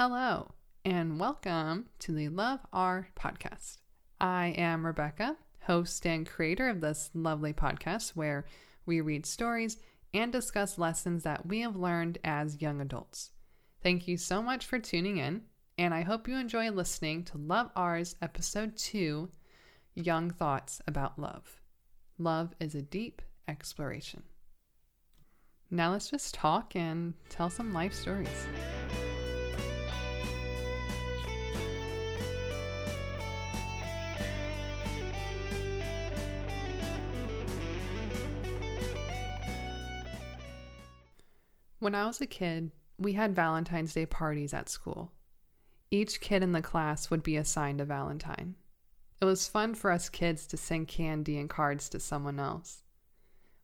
Hello, and welcome to the Love R podcast. I am Rebecca, host and creator of this lovely podcast where we read stories and discuss lessons that we have learned as young adults. Thank you so much for tuning in, and I hope you enjoy listening to Love R's episode 2 Young Thoughts About Love. Love is a deep exploration. Now let's just talk and tell some life stories. When I was a kid, we had Valentine's Day parties at school. Each kid in the class would be assigned a Valentine. It was fun for us kids to send candy and cards to someone else.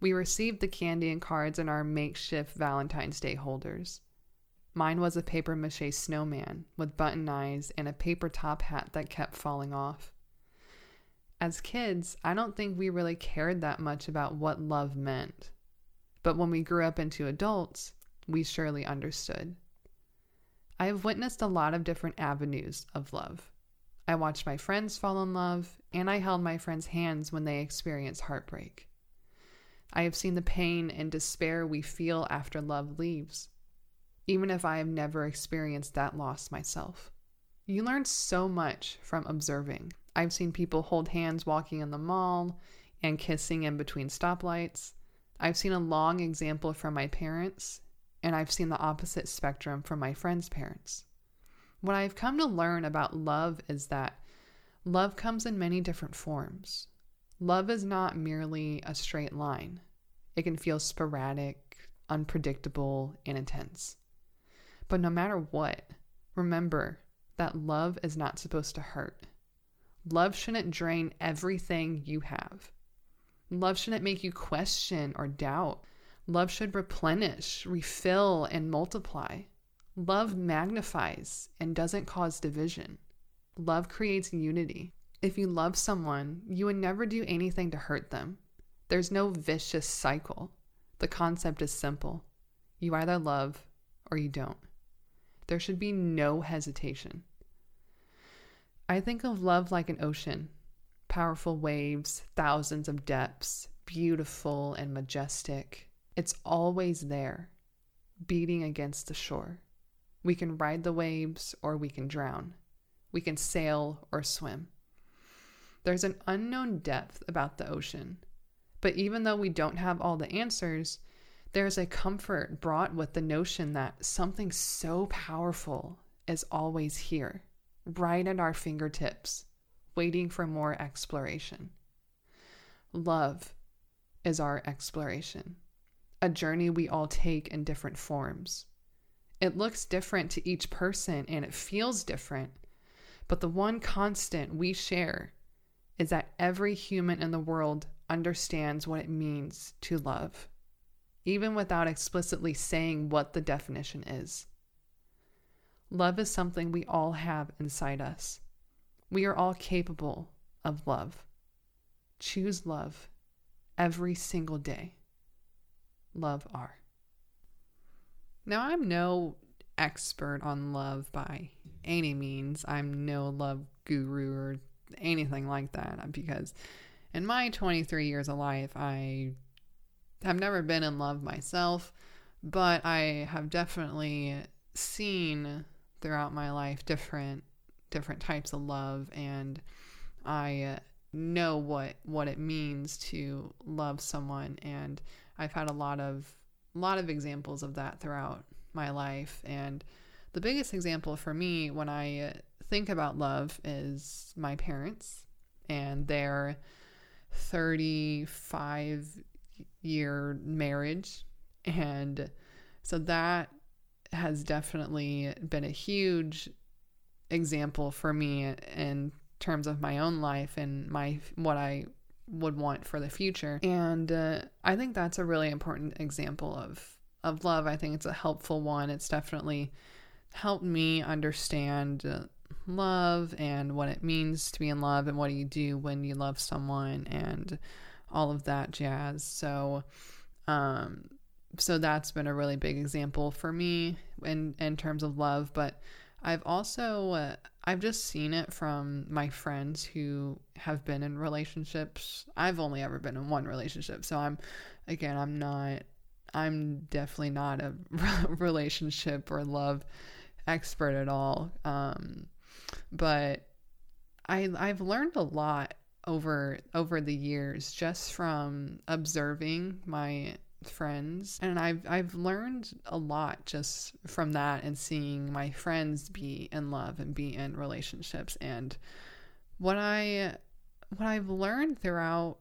We received the candy and cards in our makeshift Valentine's Day holders. Mine was a paper mache snowman with button eyes and a paper top hat that kept falling off. As kids, I don't think we really cared that much about what love meant. But when we grew up into adults, we surely understood. I have witnessed a lot of different avenues of love. I watched my friends fall in love, and I held my friends' hands when they experienced heartbreak. I have seen the pain and despair we feel after love leaves, even if I have never experienced that loss myself. You learn so much from observing. I've seen people hold hands walking in the mall and kissing in between stoplights. I've seen a long example from my parents and I've seen the opposite spectrum from my friends' parents. What I've come to learn about love is that love comes in many different forms. Love is not merely a straight line, it can feel sporadic, unpredictable, and intense. But no matter what, remember that love is not supposed to hurt. Love shouldn't drain everything you have. Love shouldn't make you question or doubt Love should replenish, refill, and multiply. Love magnifies and doesn't cause division. Love creates unity. If you love someone, you would never do anything to hurt them. There's no vicious cycle. The concept is simple you either love or you don't. There should be no hesitation. I think of love like an ocean powerful waves, thousands of depths, beautiful and majestic. It's always there, beating against the shore. We can ride the waves or we can drown. We can sail or swim. There's an unknown depth about the ocean. But even though we don't have all the answers, there's a comfort brought with the notion that something so powerful is always here, right at our fingertips, waiting for more exploration. Love is our exploration a journey we all take in different forms. It looks different to each person and it feels different, but the one constant we share is that every human in the world understands what it means to love, even without explicitly saying what the definition is. Love is something we all have inside us. We are all capable of love. Choose love every single day love are. Now, I'm no expert on love by any means. I'm no love guru or anything like that because in my 23 years of life, I have never been in love myself, but I have definitely seen throughout my life different different types of love and I know what what it means to love someone and I've had a lot of a lot of examples of that throughout my life. And the biggest example for me when I think about love is my parents and their 35 year marriage. And so that has definitely been a huge example for me in terms of my own life and my what I would want for the future. And uh, I think that's a really important example of of love. I think it's a helpful one. It's definitely helped me understand uh, love and what it means to be in love and what do you do when you love someone and all of that jazz. So um so that's been a really big example for me in in terms of love, but I've also uh, I've just seen it from my friends who have been in relationships. I've only ever been in one relationship, so I'm again, I'm not I'm definitely not a relationship or love expert at all. Um, but I I've learned a lot over over the years just from observing my friends and I've I've learned a lot just from that and seeing my friends be in love and be in relationships and what I what I've learned throughout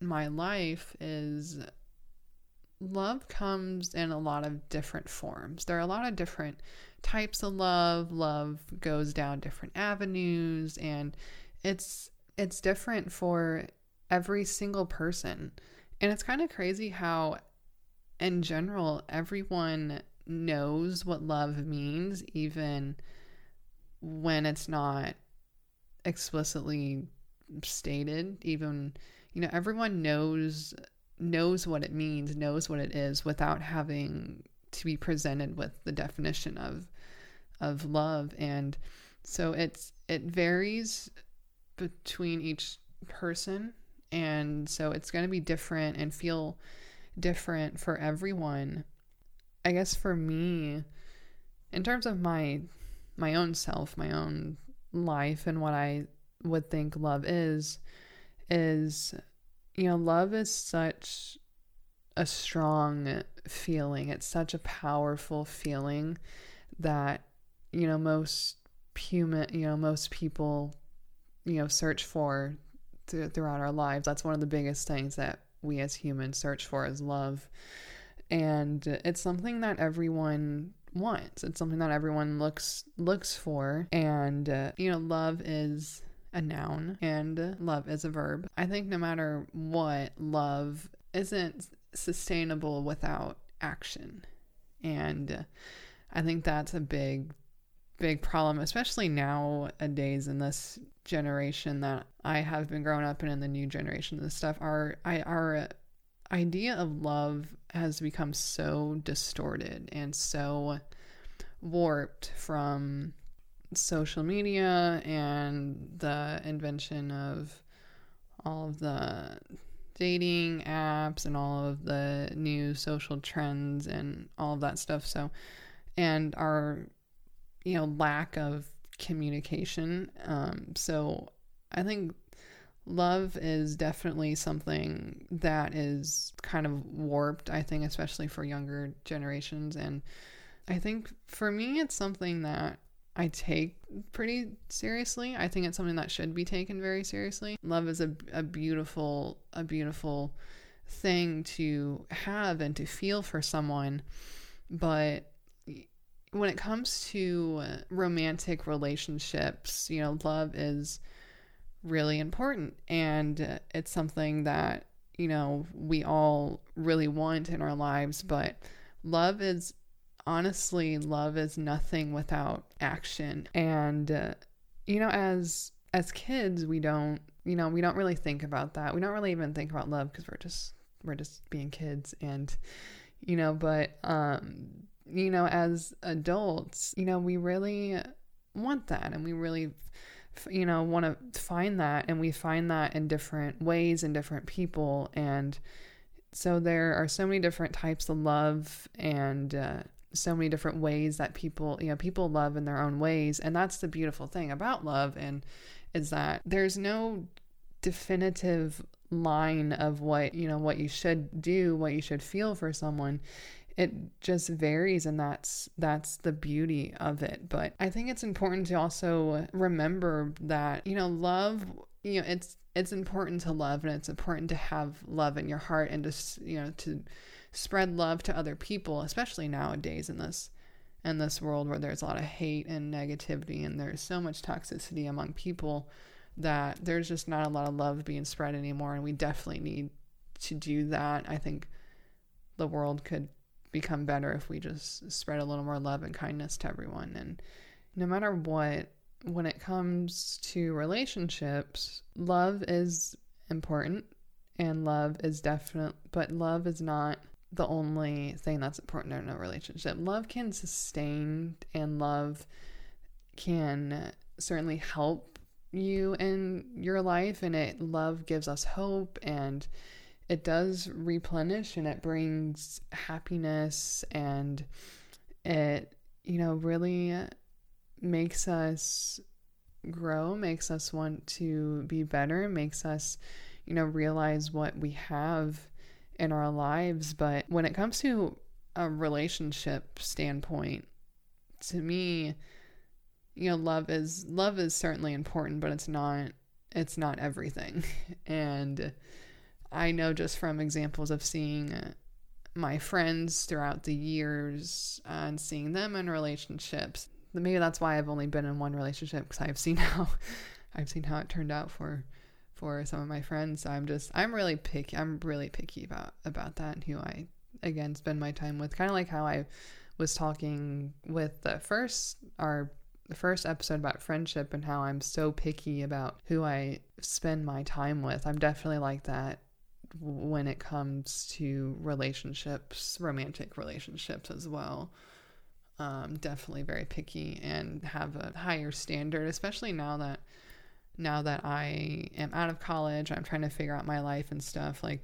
my life is love comes in a lot of different forms. There are a lot of different types of love. Love goes down different avenues and it's it's different for every single person. And it's kind of crazy how in general everyone knows what love means even when it's not explicitly stated. Even you know everyone knows knows what it means, knows what it is without having to be presented with the definition of of love. And so it's it varies between each person. And so it's going to be different and feel different for everyone i guess for me in terms of my my own self my own life and what i would think love is is you know, love is such a strong feeling. It's such a powerful feeling that, you know, most human, you know, most people, you know, search for th- throughout our lives. That's one of the biggest things that we as humans search for is love. And it's something that everyone wants. It's something that everyone looks looks for and uh, you know, love is a noun and love is a verb. I think no matter what, love isn't sustainable without action. And I think that's a big, big problem, especially nowadays in this generation that I have been growing up in and the new generation and stuff. Our, I, our idea of love has become so distorted and so warped from social media and the invention of all of the dating apps and all of the new social trends and all of that stuff. So, and our, you know, lack of communication. Um, so I think love is definitely something that is kind of warped, I think, especially for younger generations. And I think for me, it's something that I take pretty seriously. I think it's something that should be taken very seriously. Love is a, a beautiful, a beautiful thing to have and to feel for someone. But when it comes to romantic relationships, you know, love is really important. And it's something that, you know, we all really want in our lives. But love is honestly, love is nothing without action. And, uh, you know, as as kids, we don't, you know, we don't really think about that. We don't really even think about love because we're just we're just being kids and you know, but um you know, as adults, you know, we really want that and we really you know want to find that and we find that in different ways in different people and so there are so many different types of love and uh, so many different ways that people, you know, people love in their own ways. And that's the beautiful thing about love and is that there's no definitive line of what, you know, what you should do, what you should feel for someone. It just varies and that's that's the beauty of it. But I think it's important to also remember that, you know, love, you know, it's it's important to love and it's important to have love in your heart and to, you know, to spread love to other people, especially nowadays in this in this world where there's a lot of hate and negativity and there's so much toxicity among people that there's just not a lot of love being spread anymore and we definitely need to do that. I think the world could become better if we just spread a little more love and kindness to everyone and no matter what when it comes to relationships, love is important and love is definite but love is not the only thing that's important in a relationship. Love can sustain and love can certainly help you in your life and it love gives us hope and it does replenish and it brings happiness and it you know really makes us grow makes us want to be better makes us you know realize what we have in our lives. But when it comes to a relationship standpoint to me you know love is love is certainly important but it's not it's not everything. And i know just from examples of seeing my friends throughout the years uh, and seeing them in relationships. Maybe that's why i've only been in one relationship because i've seen how i've seen how it turned out for for some of my friends. So i'm just i'm really picky i'm really picky about about that and who i again spend my time with. Kind of like how i was talking with the first our the first episode about friendship and how I'm so picky about who I spend my time with. I'm definitely like that when it comes to relationships, romantic relationships as well. Um, definitely very picky and have a higher standard, especially now that now that I am out of college, I'm trying to figure out my life and stuff. Like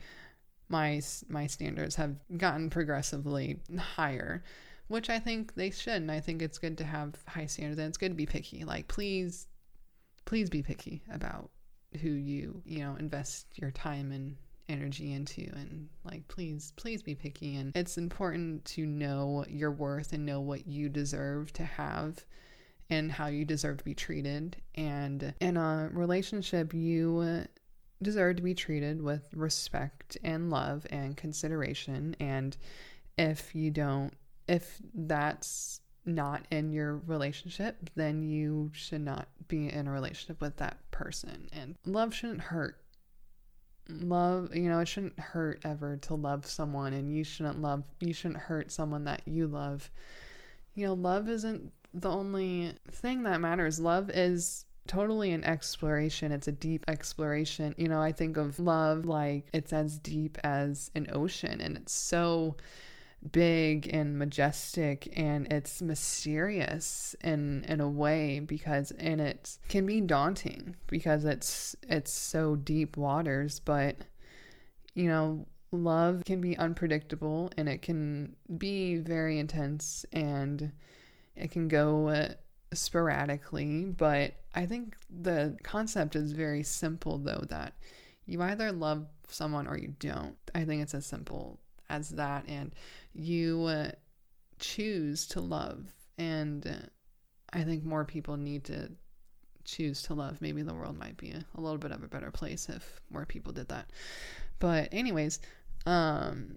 my my standards have gotten progressively higher which I think they should. And I think it's good to have high standards and it's good to be picky. Like, please, please be picky about who you, you know, invest your time and energy into. And like, please, please be picky. And it's important to know your worth and know what you deserve to have and how you deserve to be treated. And in a relationship, you deserve to be treated with respect and love and consideration. And if you don't if that's not in your relationship, then you should not be in a relationship with that person. And love shouldn't hurt. Love, you know, it shouldn't hurt ever to love someone, and you shouldn't love, you shouldn't hurt someone that you love. You know, love isn't the only thing that matters. Love is totally an exploration. It's a deep exploration. You know, I think of love like it's as deep as an ocean, and it's so big and majestic and it's mysterious in in a way because and it can be daunting because it's it's so deep waters but you know love can be unpredictable and it can be very intense and it can go uh, sporadically but i think the concept is very simple though that you either love someone or you don't. I think it's as simple as that and you uh, choose to love. And uh, i think more people need to choose to love. Maybe the world might be a, a, little bit of a better place if more people did that. But anyways um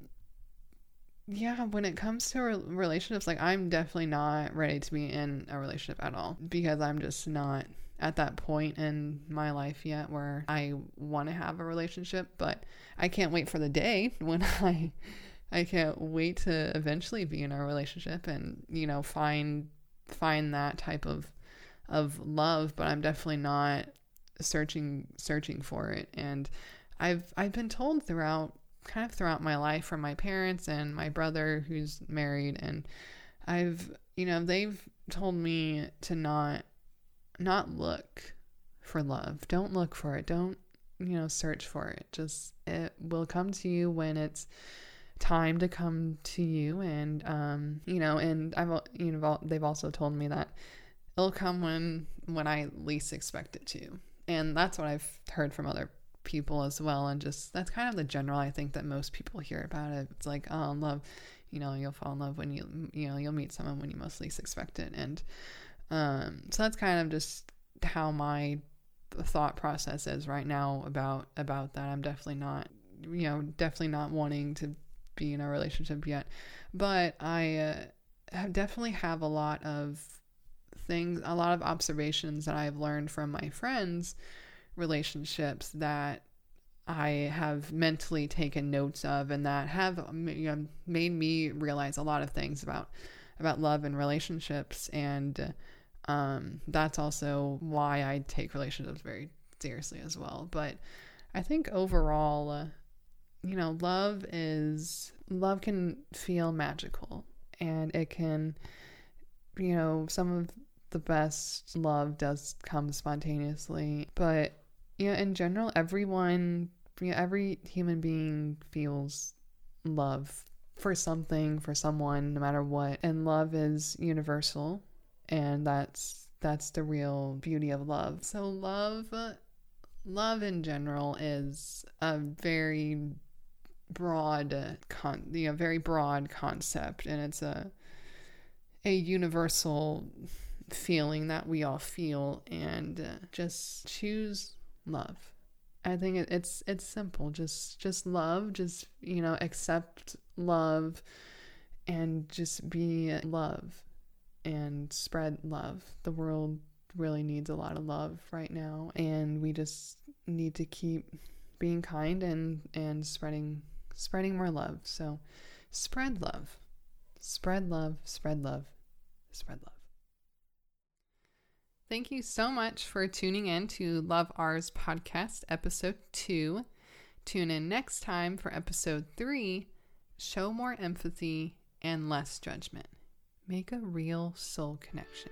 yeah when it comes to relationships like i'm definitely not ready to be in a relationship at all because i'm just not at that point in my life yet where i want to have a relationship but i can't wait for the day when i I can't wait to eventually be in a relationship and you know find find that type of of love, but I'm definitely not searching searching for it. And I've I've been told throughout kind of throughout my life from my parents and my brother who's married and I've you know they've told me to not not look for love. Don't look for it. Don't you know search for it. Just it will come to you when it's time to come to you and um you know and I've you know they've also told me that it'll come when when I least expect it to and that's what I've heard from other people as well and just that's kind of the general I think that most people hear about it it's like oh love you know you'll fall in love when you you know you'll meet someone when you most least expect it and um so that's kind of just how my thought process is right now about about that. I'm definitely not you know definitely not wanting to be in a relationship yet, but I uh, definitely have a lot of things, a lot of observations that I've learned from my friends' relationships that I have mentally taken notes of, and that have you know, made me realize a lot of things about about love and relationships, and um, that's also why I take relationships very seriously as well. But I think overall. Uh, you know, love is love can feel magical and it can you know, some of the best love does come spontaneously. But yeah, in general, everyone, yeah, every human being feels love for something, for someone, no matter what. And love is universal, and that's that's the real beauty of love. So love love in general is a very broad con you know, very broad concept and it's a a universal feeling that we all feel and uh, just choose love. I think it's it's simple. Just just love just you know accept love and just be love and spread love. The world really needs a lot of love right now and we just need to keep being kind and and spreading spreading more love. So spread love. Spread love spread love spread love. Thank you so much for tuning in to love ours podcast episode 2 tune in next time for episode 3 show more empathy and less judgment make a real soul connection